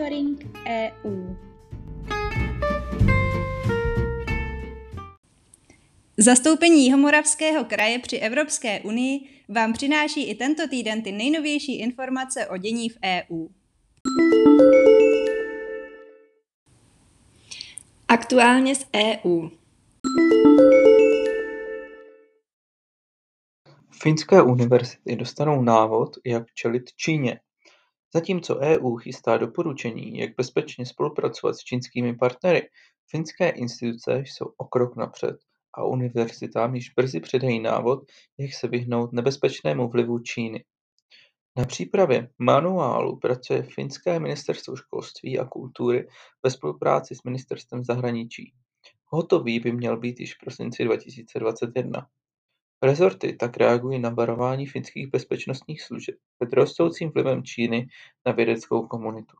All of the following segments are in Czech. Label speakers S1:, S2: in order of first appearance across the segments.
S1: Monitoring EU.
S2: Zastoupení Jihomoravského kraje při Evropské unii vám přináší i tento týden ty nejnovější informace o dění v EU.
S3: Aktuálně z EU.
S4: Finské univerzity dostanou návod, jak čelit Číně. Zatímco EU chystá doporučení, jak bezpečně spolupracovat s čínskými partnery, finské instituce jsou o krok napřed a univerzitám již brzy předají návod, jak se vyhnout nebezpečnému vlivu Číny. Na přípravě manuálu pracuje finské ministerstvo školství a kultury ve spolupráci s ministerstvem zahraničí. Hotový by měl být již v prosinci 2021. Rezorty tak reagují na varování finských bezpečnostních služeb před rostoucím vlivem Číny na vědeckou komunitu.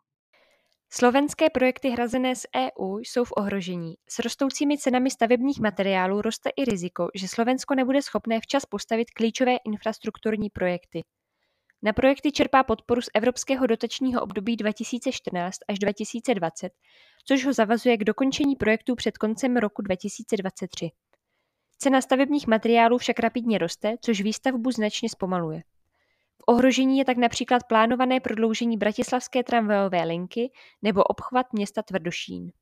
S5: Slovenské projekty hrazené z EU jsou v ohrožení. S rostoucími cenami stavebních materiálů roste i riziko, že Slovensko nebude schopné včas postavit klíčové infrastrukturní projekty. Na projekty čerpá podporu z Evropského dotačního období 2014 až 2020, což ho zavazuje k dokončení projektů před koncem roku 2023. Cena stavebních materiálů však rapidně roste, což výstavbu značně zpomaluje. V ohrožení je tak například plánované prodloužení bratislavské tramvajové linky nebo obchvat města Tvrdošín.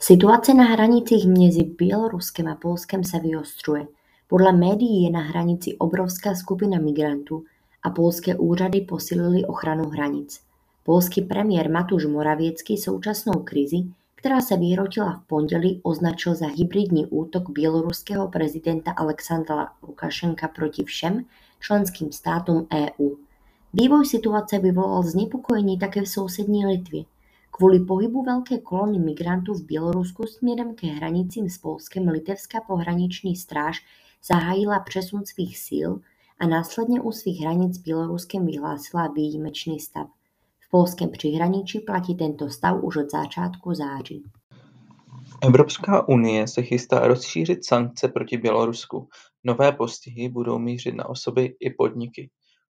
S6: Situace na hranicích mezi Běloruskem a Polskem se vyostruje. Podle médií je na hranici obrovská skupina migrantů a polské úřady posílily ochranu hranic. Polský premiér Matuš Moraviecký současnou krizi, která se vyhrotila v pondělí, označil za hybridní útok běloruského prezidenta Alexandra Lukašenka proti všem členským státům EU. Vývoj situace vyvolal znepokojení také v sousední Litvě. Kvůli pohybu velké kolony migrantů v Bělorusku směrem ke hranicím s Polskem litevská pohraniční stráž zahájila přesun svých sil a následně u svých hranic s Běloruskem vyhlásila výjimečný stav. V polském příhraničí platí tento stav už od začátku září.
S4: Evropská unie se chystá rozšířit sankce proti Bělorusku. Nové postihy budou mířit na osoby i podniky.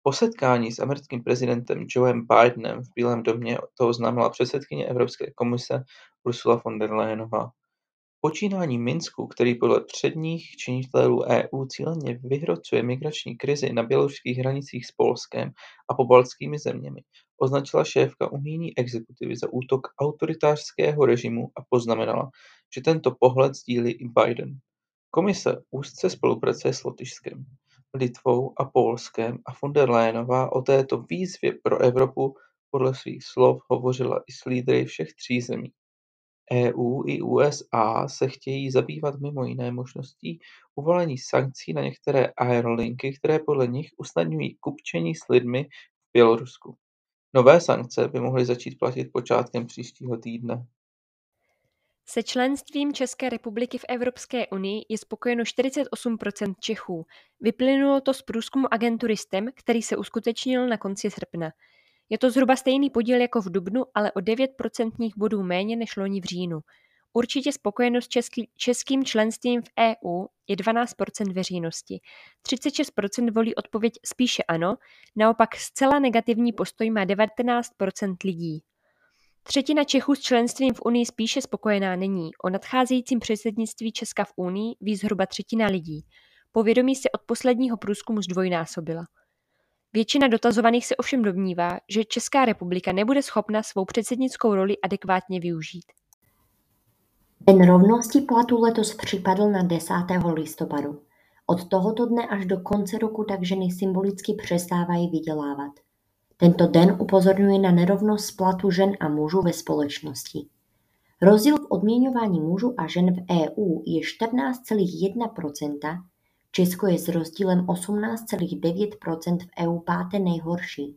S4: Po setkání s americkým prezidentem Joeem Bidenem v Bílém domě to oznámila předsedkyně Evropské komise Ursula von der Leyenová. Počínání Minsku, který podle předních činitelů EU cíleně vyhrocuje migrační krizi na běloruských hranicích s Polskem a pobaltskými zeměmi, označila šéfka unijní exekutivy za útok autoritářského režimu a poznamenala, že tento pohled sdílí i Biden. Komise úzce spolupracuje s Lotyšskem, Litvou a Polskem a von der Leyenová o této výzvě pro Evropu podle svých slov hovořila i s lídry všech tří zemí. EU i USA se chtějí zabývat mimo jiné možností uvalení sankcí na některé aerolinky, které podle nich usnadňují kupčení s lidmi v Bělorusku. Nové sankce by mohly začít platit počátkem příštího týdne.
S5: Se členstvím České republiky v Evropské unii je spokojeno 48% Čechů. Vyplynulo to z průzkumu agentury STEM, který se uskutečnil na konci srpna. Je to zhruba stejný podíl jako v dubnu, ale o 9 procentních bodů méně než loni v říjnu. Určitě spokojenost český, českým členstvím v EU je 12 veřejnosti. 36% volí odpověď spíše ano, naopak zcela negativní postoj má 19% lidí. Třetina Čechů s členstvím v Unii spíše spokojená není. O nadcházejícím předsednictví Česka v Unii ví zhruba třetina lidí. Povědomí se od posledního průzkumu zdvojnásobila. Většina dotazovaných se ovšem domnívá, že Česká republika nebude schopna svou předsednickou roli adekvátně využít.
S6: Den rovnosti platu letos připadl na 10. listopadu. Od tohoto dne až do konce roku tak ženy symbolicky přestávají vydělávat. Tento den upozorňuje na nerovnost platu žen a mužů ve společnosti. Rozdíl v odměňování mužů a žen v EU je 14,1%, Česko je s rozdílem 18,9% v EU páté nejhorší.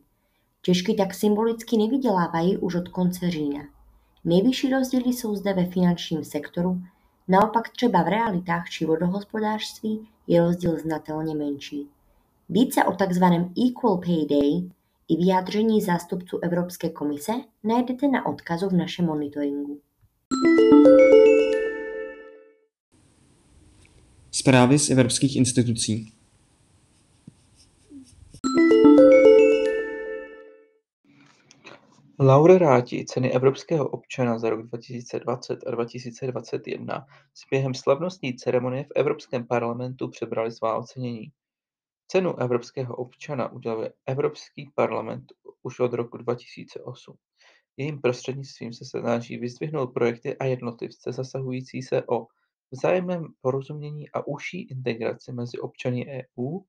S6: Češky tak symbolicky nevydělávají už od konce října. Nejvyšší rozdíly jsou zde ve finančním sektoru, naopak třeba v realitách či vodohospodářství je rozdíl znatelně menší. Více o tzv. Equal Pay Day i vyjádření zástupců Evropské komise najdete na odkazu v našem monitoringu.
S7: Zprávy z evropských institucí
S4: Laureáti Ceny evropského občana za rok 2020 a 2021 si během slavnostní ceremonie v Evropském parlamentu přebrali svá ocenění. Cenu evropského občana uděluje Evropský parlament už od roku 2008. Jejím prostřednictvím se snaží vyzdvihnout projekty a jednotlivce zasahující se o vzájemném porozumění a užší integraci mezi občany EU,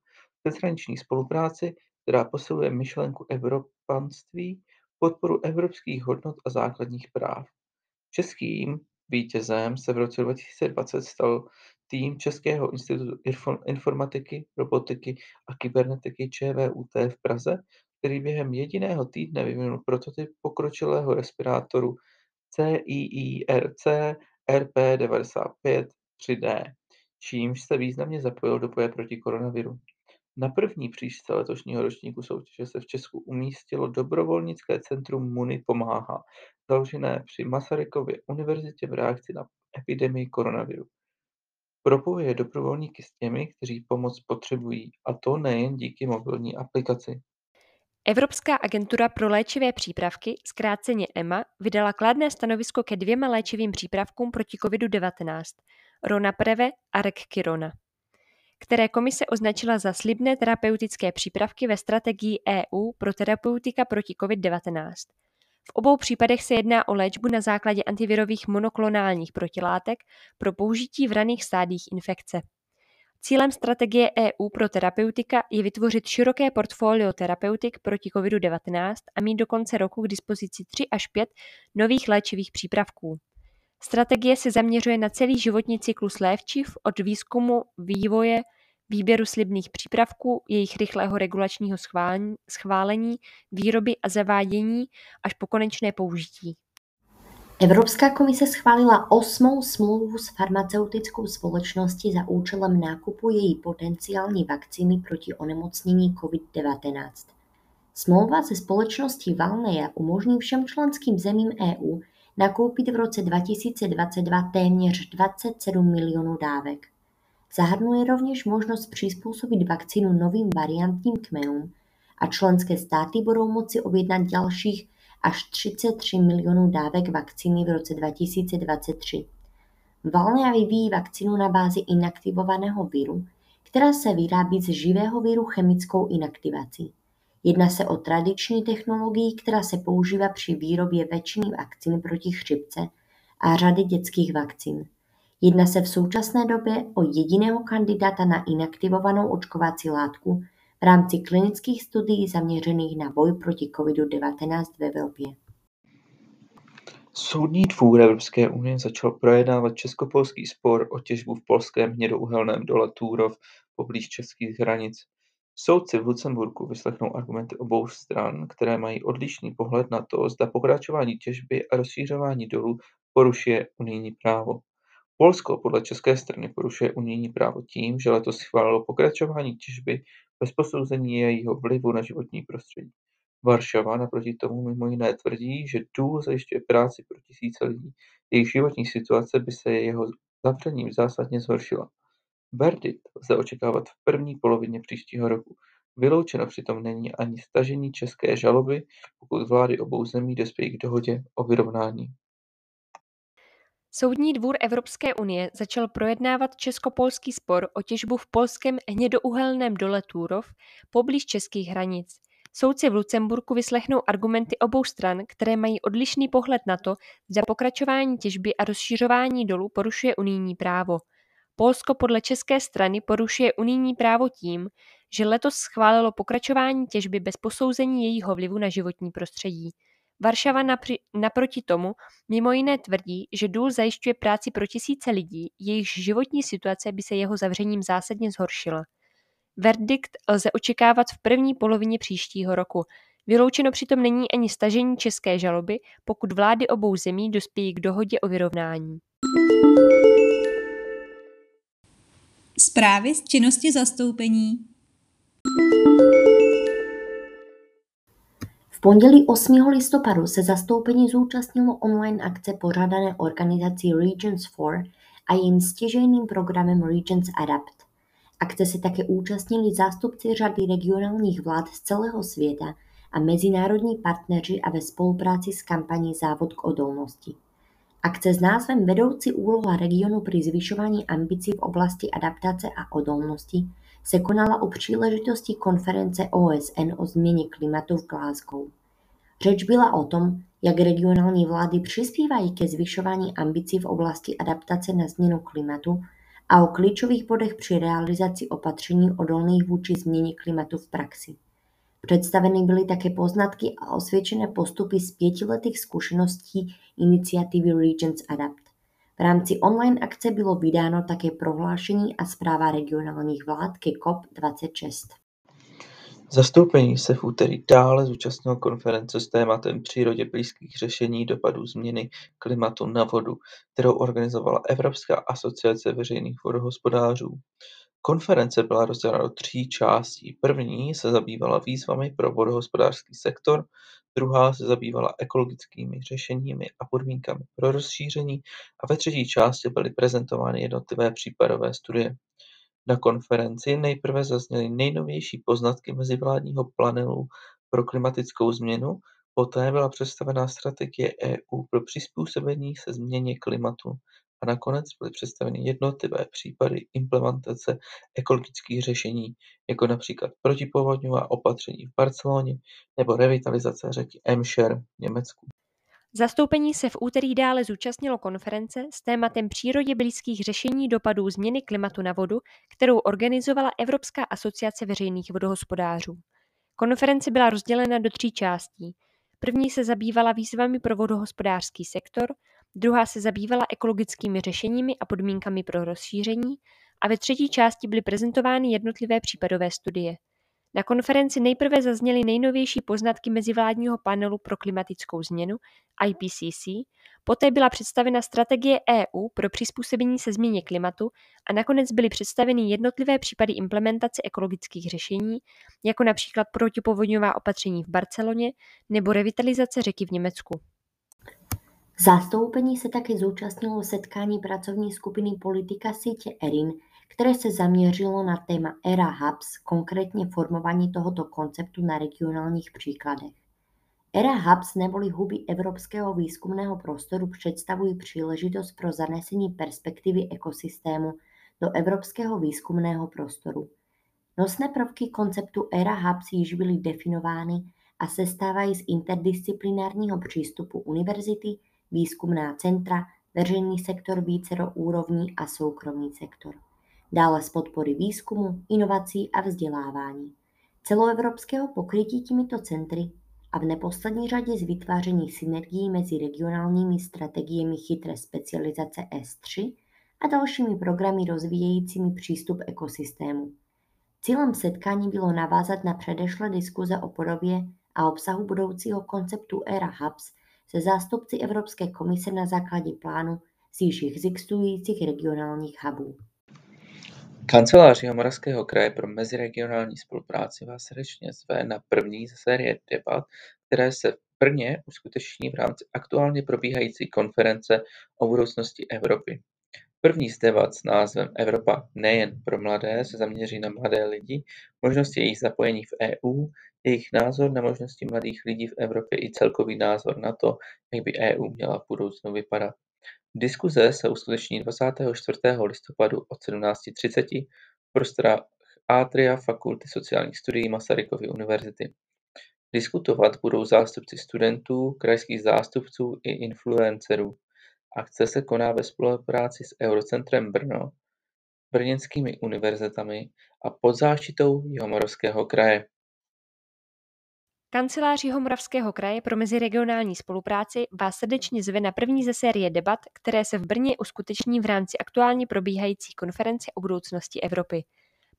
S4: přeshraniční spolupráci, která posiluje myšlenku evropanství, podporu evropských hodnot a základních práv. Českým vítězem se v roce 2020 stal tým Českého institutu informatiky, robotiky a kybernetiky ČVUT v Praze, který během jediného týdne vyvinul prototyp pokročilého respirátoru CIIRC RP95 3D, čímž se významně zapojil do boje proti koronaviru. Na první příčce letošního ročníku soutěže se v Česku umístilo dobrovolnické centrum Muni pomáhá, založené při Masarykově univerzitě v reakci na epidemii koronaviru. Propojuje dobrovolníky s těmi, kteří pomoc potřebují, a to nejen díky mobilní aplikaci.
S5: Evropská agentura pro léčivé přípravky, zkráceně EMA, vydala kladné stanovisko ke dvěma léčivým přípravkům proti COVID-19, Ronapreve a Rekkirona, které komise označila za slibné terapeutické přípravky ve strategii EU pro terapeutika proti COVID-19. V obou případech se jedná o léčbu na základě antivirových monoklonálních protilátek pro použití v raných stádích infekce. Cílem strategie EU pro terapeutika je vytvořit široké portfolio terapeutik proti COVID-19 a mít do konce roku k dispozici 3 až 5 nových léčivých přípravků. Strategie se zaměřuje na celý životní cyklus léčiv od výzkumu, vývoje, výběru slibných přípravků, jejich rychlého regulačního schválení, výroby a zavádění až po konečné použití.
S6: Evropská komise schválila osmou smlouvu s farmaceutickou společností za účelem nákupu její potenciální vakcíny proti onemocnění COVID-19. Smlouva se společností Valnea umožní všem členským zemím EU nakoupit v roce 2022 téměř 27 milionů dávek. Zahrnuje rovněž možnost přizpůsobit vakcínu novým variantním kmenům a členské státy budou moci objednat dalších až 33 milionů dávek vakcíny v roce 2023. Valnea vyvíjí vakcínu na bázi inaktivovaného viru, která se vyrábí z živého viru chemickou inaktivací. Jedná se o tradiční technologii, která se používá při výrobě většiny vakcín proti chřipce a řady dětských vakcín. Jedná se v současné době o jediného kandidáta na inaktivovanou očkovací látku v rámci klinických studií zaměřených na boj proti COVID-19 v Evropě.
S4: Soudní dvůr Evropské unie začal projednávat česko-polský spor o těžbu v polském hnědouhelném dole Túrov poblíž českých hranic. Soudci v Lucemburku vyslechnou argumenty obou stran, které mají odlišný pohled na to, zda pokračování těžby a rozšířování dolů porušuje unijní právo. Polsko podle české strany porušuje unijní právo tím, že letos schválilo pokračování těžby bez posouzení jejího vlivu na životní prostředí. Varšava naproti tomu mimo jiné tvrdí, že důl zajišťuje práci pro tisíce lidí, jejich životní situace by se jeho zavřením zásadně zhoršila. Verdikt lze očekávat v první polovině příštího roku. Vyloučeno přitom není ani stažení české žaloby, pokud vlády obou zemí dospějí k dohodě o vyrovnání.
S5: Soudní dvůr Evropské unie začal projednávat česko-polský spor o těžbu v polském hnědouhelném dole Túrov poblíž českých hranic. Soudci v Lucemburku vyslechnou argumenty obou stran, které mají odlišný pohled na to, zda pokračování těžby a rozšířování dolu porušuje unijní právo. Polsko podle české strany porušuje unijní právo tím, že letos schválilo pokračování těžby bez posouzení jejího vlivu na životní prostředí. Varšava napři, naproti tomu mimo jiné tvrdí, že důl zajišťuje práci pro tisíce lidí, jejichž životní situace by se jeho zavřením zásadně zhoršila. Verdikt lze očekávat v první polovině příštího roku. Vyloučeno přitom není ani stažení české žaloby, pokud vlády obou zemí dospějí k dohodě o vyrovnání.
S2: Zprávy z činnosti zastoupení
S6: pondělí 8. listopadu se zastoupení zúčastnilo online akce pořádané organizací Regions 4 a jejím stěžejným programem Regions Adapt. Akce se také účastnili zástupci řady regionálních vlád z celého světa a mezinárodní partneři a ve spolupráci s kampaní Závod k odolnosti. Akce s názvem Vedoucí úloha regionu při zvyšování ambicí v oblasti adaptace a odolnosti se konala u příležitosti konference OSN o změně klimatu v Glasgow. Řeč byla o tom, jak regionální vlády přispívají ke zvyšování ambicí v oblasti adaptace na změnu klimatu a o klíčových bodech při realizaci opatření odolných vůči změně klimatu v praxi. Představeny byly také poznatky a osvědčené postupy z pětiletých zkušeností iniciativy Regions Adapt. V rámci online akce bylo vydáno také prohlášení a zpráva regionálních vlád ke COP26.
S4: Zastoupení se v úterý dále zúčastnilo konference s tématem přírodě blízkých řešení dopadů změny klimatu na vodu, kterou organizovala Evropská asociace veřejných vodohospodářů. Konference byla rozdělena do tří částí. První se zabývala výzvami pro vodohospodářský sektor, druhá se zabývala ekologickými řešeními a podmínkami pro rozšíření a ve třetí části byly prezentovány jednotlivé případové studie. Na konferenci nejprve zazněly nejnovější poznatky mezivládního panelu pro klimatickou změnu, poté byla představena strategie EU pro přizpůsobení se změně klimatu a nakonec byly představeny jednotlivé případy implementace ekologických řešení, jako například protipovodňová opatření v Barceloně nebo revitalizace řeky Emscher v Německu.
S5: Zastoupení se v úterý dále zúčastnilo konference s tématem přírodě blízkých řešení dopadů změny klimatu na vodu, kterou organizovala Evropská asociace veřejných vodohospodářů. Konference byla rozdělena do tří částí. První se zabývala výzvami pro vodohospodářský sektor, druhá se zabývala ekologickými řešeními a podmínkami pro rozšíření a ve třetí části byly prezentovány jednotlivé případové studie. Na konferenci nejprve zazněly nejnovější poznatky mezivládního panelu pro klimatickou změnu IPCC, poté byla představena strategie EU pro přizpůsobení se změně klimatu a nakonec byly představeny jednotlivé případy implementace ekologických řešení, jako například protipovodňová opatření v Barceloně nebo revitalizace řeky v Německu.
S6: Zastoupení se také zúčastnilo setkání pracovní skupiny politika sítě ERIN, které se zaměřilo na téma Era Hubs, konkrétně formování tohoto konceptu na regionálních příkladech. Era Hubs neboli huby evropského výzkumného prostoru představují příležitost pro zanesení perspektivy ekosystému do evropského výzkumného prostoru. Nosné prvky konceptu Era Hubs již byly definovány a sestávají z interdisciplinárního přístupu univerzity, výzkumná centra, veřejný sektor vícero úrovní a soukromý sektor dále z podpory výzkumu, inovací a vzdělávání, celoevropského pokrytí těmito centry a v neposlední řadě z vytváření synergií mezi regionálními strategiemi chytré specializace S3 a dalšími programy rozvíjejícími přístup ekosystému. Cílem setkání bylo navázat na předešlé diskuze o podobě a obsahu budoucího konceptu Era Hubs se zástupci Evropské komise na základě plánu z již existujících regionálních hubů.
S4: Kancelář Jihomoravského kraje pro meziregionální spolupráci vás srdečně zve na první série debat, které se v Brně uskuteční v rámci aktuálně probíhající konference o budoucnosti Evropy. První z debat s názvem Evropa nejen pro mladé se zaměří na mladé lidi, možnosti jejich zapojení v EU, jejich názor na možnosti mladých lidí v Evropě i celkový názor na to, jak by EU měla v budoucnu vypadat. Diskuze se uskuteční 24. listopadu od 17.30 v prostorách Atria Fakulty sociálních studií Masarykovy univerzity. Diskutovat budou zástupci studentů, krajských zástupců i influencerů. Akce se koná ve spolupráci s Eurocentrem Brno, brněnskými univerzitami a pod záštitou Jihomoravského kraje.
S5: Kancelář Jihomoravského kraje pro meziregionální spolupráci vás srdečně zve na první ze série debat, které se v Brně uskuteční v rámci aktuálně probíhající konference o budoucnosti Evropy.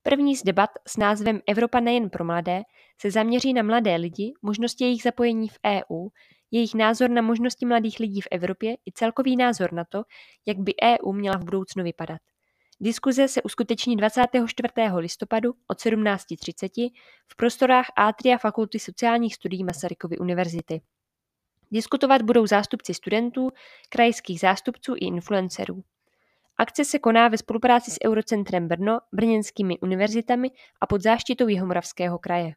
S5: První z debat s názvem Evropa nejen pro mladé se zaměří na mladé lidi, možnosti jejich zapojení v EU, jejich názor na možnosti mladých lidí v Evropě i celkový názor na to, jak by EU měla v budoucnu vypadat. Diskuze se uskuteční 24. listopadu od 17.30 v prostorách Atria Fakulty sociálních studií Masarykovy univerzity. Diskutovat budou zástupci studentů, krajských zástupců i influencerů. Akce se koná ve spolupráci s Eurocentrem Brno, brněnskými univerzitami a pod záštitou Jihomoravského kraje.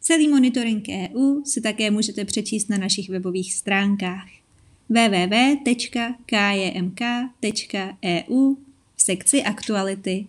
S2: Celý monitoring EU si také můžete přečíst na našich webových stránkách www.kjmk.eu v sekci aktuality.